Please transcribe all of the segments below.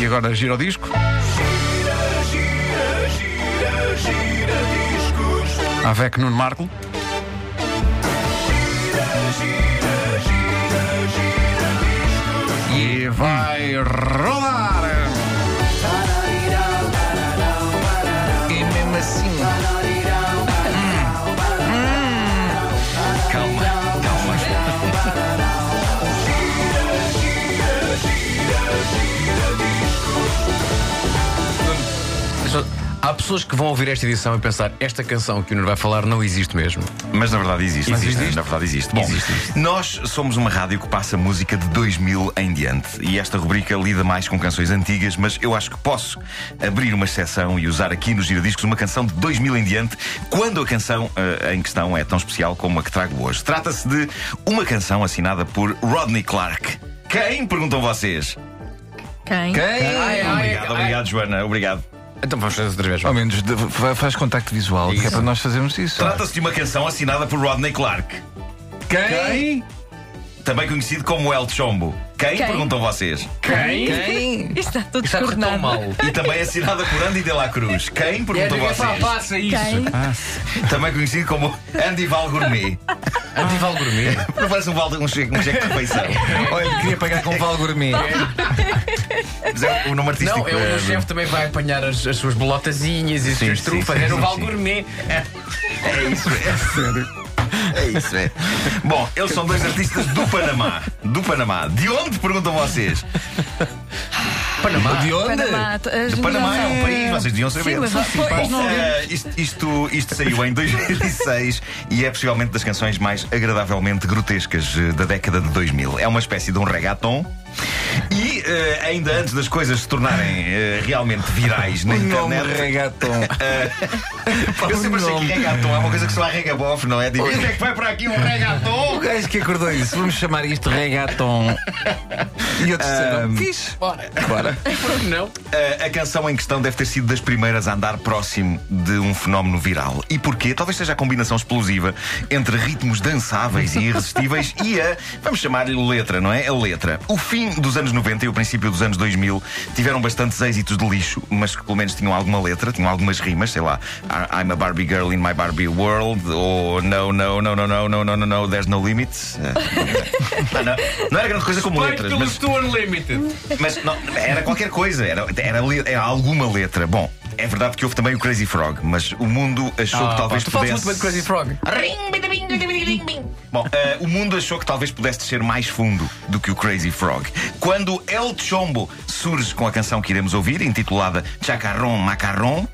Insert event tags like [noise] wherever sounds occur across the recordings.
E agora gira o disco. Gira, gira, gira, gira discos. Avec Nuno Marco. Gira, gira. Pessoas que vão ouvir esta edição e pensar esta canção que o Nuno vai falar não existe mesmo. Mas na verdade existe. Existe, existe? Na verdade existe. Bom, Existe, existe. nós somos uma rádio que passa música de 2000 em diante. E esta rubrica lida mais com canções antigas, mas eu acho que posso abrir uma exceção e usar aqui nos giradiscos uma canção de 2000 em diante, quando a canção eh, em questão é tão especial como a que trago hoje. Trata-se de uma canção assinada por Rodney Clark. Quem? Perguntam vocês. Quem? Quem? obrigado, obrigado, Joana. Obrigado. Então vamos fazer outra vez. Ao menos de- fa- faz contacto visual, que é Isso. para nós fazermos isso. Trata-se de uma canção assinada por Rodney Clark. Quem? Também conhecido como El Chombo. Quem? Quem? Perguntam vocês. Quem? Quem? Isto está tudo Está tão mal. E também assinada por Andy de la Cruz. Quem? Perguntam vocês. passa isso. Quem? Também conhecido como Andy Val Gourmet. Antival Gourmet. [laughs] Não parece um, valde, um, cheque, um cheque de refeição. [laughs] Olha, queria pagar com Val Gourmet. [laughs] Mas é o nome artístico. Não, eh, o chefe também vai apanhar as, as suas bolotazinhas e as Sim, suas sim, trufas. sim, Era o sim, Val sim. Gourmet. É isso, é sério. É isso, é. Bom, eles são dois artistas do Panamá. Do Panamá. De onde? Perguntam vocês. Panamá. De onde? Panamá. De Panamá é um país, vocês deviam saber. Sim, mas Bom, não eh, isto, isto, isto saiu em 2006 e é possivelmente das canções mais agradavelmente grotescas eh, da década de 2000. É uma espécie de um reggaeton. E eh, ainda antes das coisas se tornarem eh, realmente virais na O nome internet. regaton. Eu sempre achei que nome. reggaeton é uma coisa que só há regabof, não é? Digo, onde é que vai para aqui um reggaeton? O gajo que acordou isso, vamos chamar isto regaton. E outros disseram, Ahm, fixe. Bora. Bora. [laughs] Não. A, a canção em questão deve ter sido das primeiras a andar próximo de um fenómeno viral. E porquê? Talvez seja a combinação explosiva entre ritmos dançáveis e irresistíveis e a, vamos chamar-lhe letra, não é? A letra. O fim dos anos 90 e o princípio dos anos 2000 tiveram bastantes êxitos de lixo, mas que pelo menos tinham alguma letra, tinham algumas rimas, sei lá, "I- I'm a Barbie girl in my Barbie world, ou No, no, no, no, no, no, no, no, no, there's no limit. Eh, [laughs] não, não, não era grande coisa como letras, mas mas não, era qualquer coisa, era, era, era alguma letra. Bom, é verdade que houve também o Crazy Frog, mas o mundo achou que talvez Ah, tu falas pudesse. muito bem de Crazy Frog. Bom, eh, o mundo achou que talvez pudesse descer mais fundo do que o Crazy Frog. Quando El Chombo surge com a canção que iremos ouvir, intitulada Chacarrón Macarrón,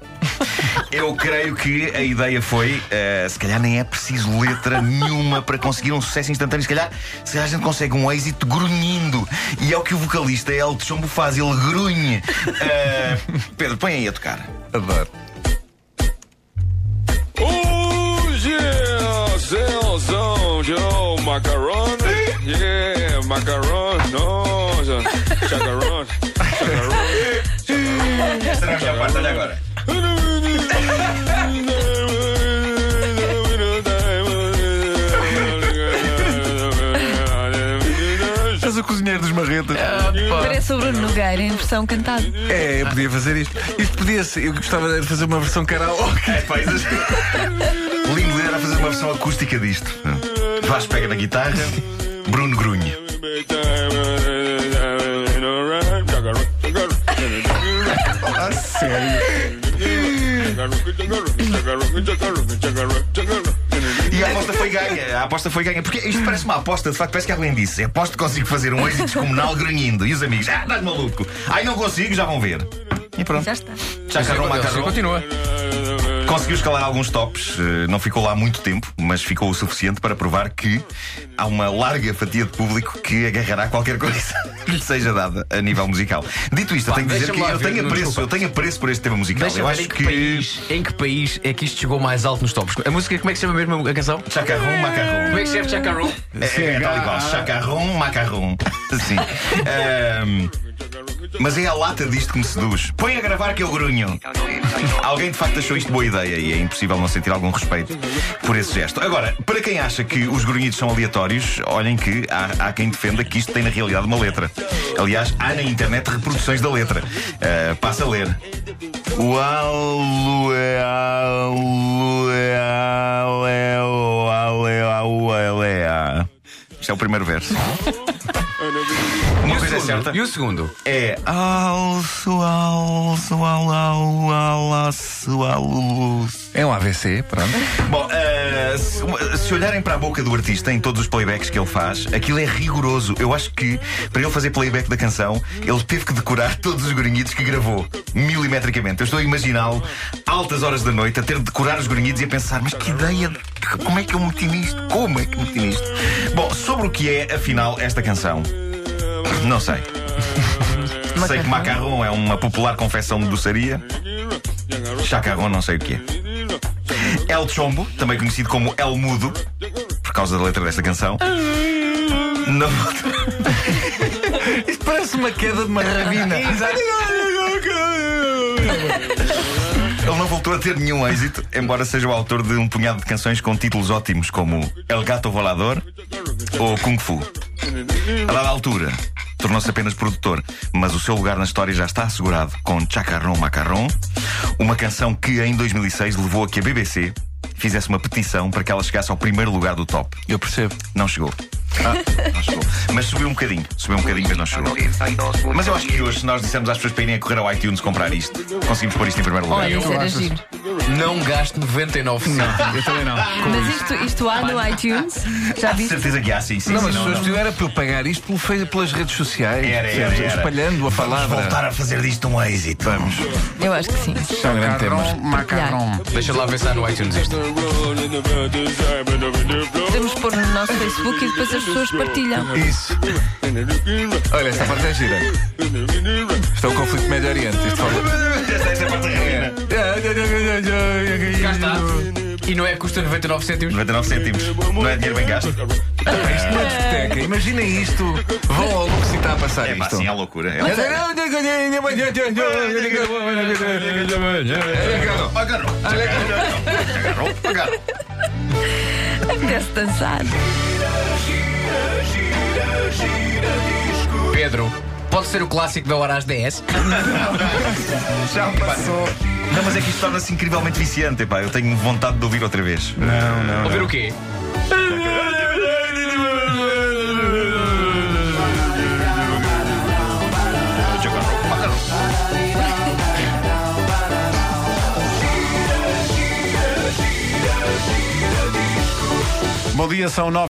eu creio que a ideia foi: eh, se calhar nem é preciso letra nenhuma para conseguir um sucesso instantâneo. Se calhar, se calhar a gente consegue um êxito grunhindo. E é o que o vocalista El Chombo faz, ele grunhe. Eh, Pedro, põe aí a tocar. Adoro. Oh yeah, Zelzão, Joe, macaroni, yeah, macaroni, nossa, chacaroni, chacaroni. Esta não é a minha parte, olha agora. O cozinheiro dos marretas. Parece o Bruno Nogueira em versão cantada. É, eu podia fazer isto. Isto podia ser. Eu gostava de fazer uma versão karaoke. É, pá, isso- Lindo era fazer uma versão acústica disto. Vasco pega na guitarra, Bruno grunhe. Ah, sério. E a aposta foi ganha. A aposta foi ganha. Porque isto parece uma aposta, de facto, parece que alguém disse. Aposto que consigo fazer um êxito descomunal grunhindo. E os amigos, ah, estás maluco. Ai, não consigo, já vão ver. E pronto. Já está. Chacarrão, Sim, macarrão. Continua. Conseguiu escalar alguns tops, eh, não ficou lá muito tempo, mas ficou o suficiente para provar que há uma larga fatia de público que agarrará qualquer coisa [laughs] que lhe seja dada a nível musical. Dito isto, eu Pá, tenho que dizer que eu tenho apreço, eu tenho apreço por este tema musical. Deixa eu acho em que, que. país, em que país é que isto chegou mais alto nos tops. A música, como é que se chama mesmo a canção? Chacarrão, macarrão. Como é que se chama Chacarrão? É, é tal e qual. Chacarrão, macarrão. [laughs] Sim. Ahm, [laughs] mas é a lata disto que me seduz. Põe a gravar que eu grunho. Alguém de facto achou isto boa ideia e é impossível não sentir algum respeito por esse gesto. Agora, para quem acha que os grunhidos são aleatórios, olhem que há, há quem defenda que isto tem na realidade uma letra. Aliás, há na internet reproduções da letra. Uh, passa a ler. O alue, Isto é o primeiro verso. Uma coisa é certa. E o segundo? É alço, alço. É um AVC, pronto. Bom, eh, se, se olharem para a boca do artista em todos os playbacks que ele faz, aquilo é rigoroso. Eu acho que para ele fazer playback da canção, ele teve que decorar [laughs] todos os grunhidos que gravou, milimetricamente. Eu estou a imaginá-lo, altas horas da noite, a ter de decorar os grunhidos e a pensar: mas que ideia, de- como é que eu meti nisto? Como é que meti nisto? Bom, sobre o que é, afinal, esta canção, não sei. [laughs] Sei que macarrão é uma popular confecção de doçaria. Chacarrão, não sei o que é. El Chombo, também conhecido como El Mudo, por causa da letra desta canção. Não, Isto parece uma queda de uma rabina. [laughs] ele não voltou a ter nenhum êxito, embora seja o autor de um punhado de canções com títulos ótimos como El Gato Volador ou Kung Fu. A dada altura, tornou-se apenas produtor, mas o seu lugar na história já está assegurado com Chacarrón Macarrón, uma canção que em 2006 levou a que a BBC fizesse uma petição para que ela chegasse ao primeiro lugar do top. Eu percebo. Não chegou. Não chegou. Mas subiu um bocadinho. Subiu um bocadinho, mas não chegou. Mas eu acho que hoje, se nós dissermos às pessoas para irem a correr ao iTunes comprar isto, conseguimos pôr isto em primeiro lugar. Olha, isso era giro. Não gaste 99 centavos. Eu também não. Mas isto, isto há no iTunes? Já Há viste? certeza que há, sim, sim. Não, sim, mas não, o não. estudo era para eu pagar isto pelo fe- pelas redes sociais. Era, era, percebes? era. Espalhando a Vamos palavra. voltar a fazer disto um êxito. Vamos. Eu acho que sim. Isto é um grande tema. Macarrão. Deixa lá ver se há no iTunes isto. Podemos pôr no nosso Facebook e depois as pessoas partilham. Isso. Olha, esta parte é gira. Isto é o conflito do Médio Oriente. Isto fala. Esta, esta é a parte. Cá está. E não é custa 99 cêntimos? 99 cêntimos. Não é dinheiro bem gasto? Isto não é discoteca. Imaginem isto. Vão ao Lux e está a passar É pá, isto. sim, é loucura. É Agarrou. Agarrou. Agarrou. Apetece dançar. Pedro, pode ser o clássico da hora às 10? Já passou. Não, mas é que isto torna-se incrivelmente viciante. Epá, eu tenho vontade de ouvir outra vez. Não, não. Ouvir o quê? Bom dia, são nove.